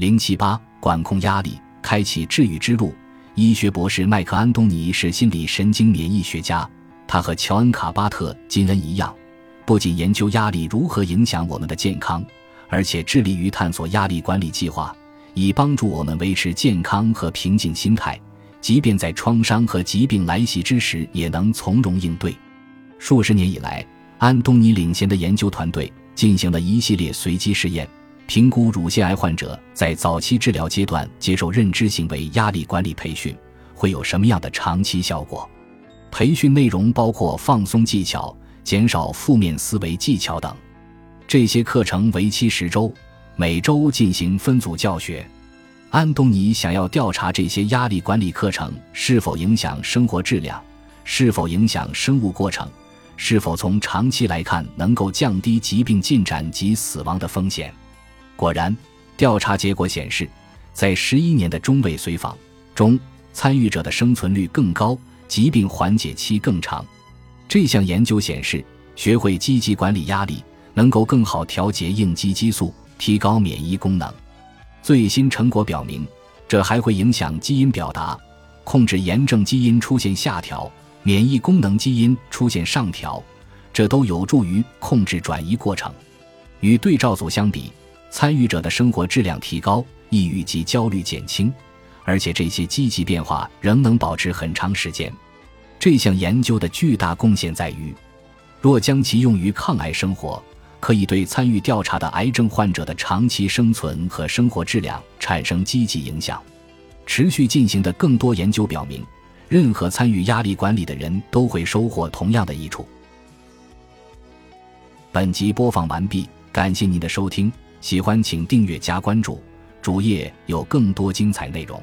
零七八，管控压力，开启治愈之路。医学博士麦克安东尼是心理神经免疫学家，他和乔恩·卡巴特金恩一样，不仅研究压力如何影响我们的健康，而且致力于探索压力管理计划，以帮助我们维持健康和平静心态，即便在创伤和疾病来袭之时也能从容应对。数十年以来，安东尼领衔的研究团队进行了一系列随机试验。评估乳腺癌患者在早期治疗阶段接受认知行为压力管理培训会有什么样的长期效果？培训内容包括放松技巧、减少负面思维技巧等。这些课程为期十周，每周进行分组教学。安东尼想要调查这些压力管理课程是否影响生活质量，是否影响生物过程，是否从长期来看能够降低疾病进展及死亡的风险。果然，调查结果显示，在十一年的中位随访中，参与者的生存率更高，疾病缓解期更长。这项研究显示，学会积极管理压力，能够更好调节应激激素，提高免疫功能。最新成果表明，这还会影响基因表达，控制炎症基因出现下调，免疫功能基因出现上调，这都有助于控制转移过程。与对照组相比。参与者的生活质量提高，抑郁及焦虑减轻，而且这些积极变化仍能保持很长时间。这项研究的巨大贡献在于，若将其用于抗癌生活，可以对参与调查的癌症患者的长期生存和生活质量产生积极影响。持续进行的更多研究表明，任何参与压力管理的人都会收获同样的益处。本集播放完毕，感谢您的收听。喜欢请订阅加关注，主页有更多精彩内容。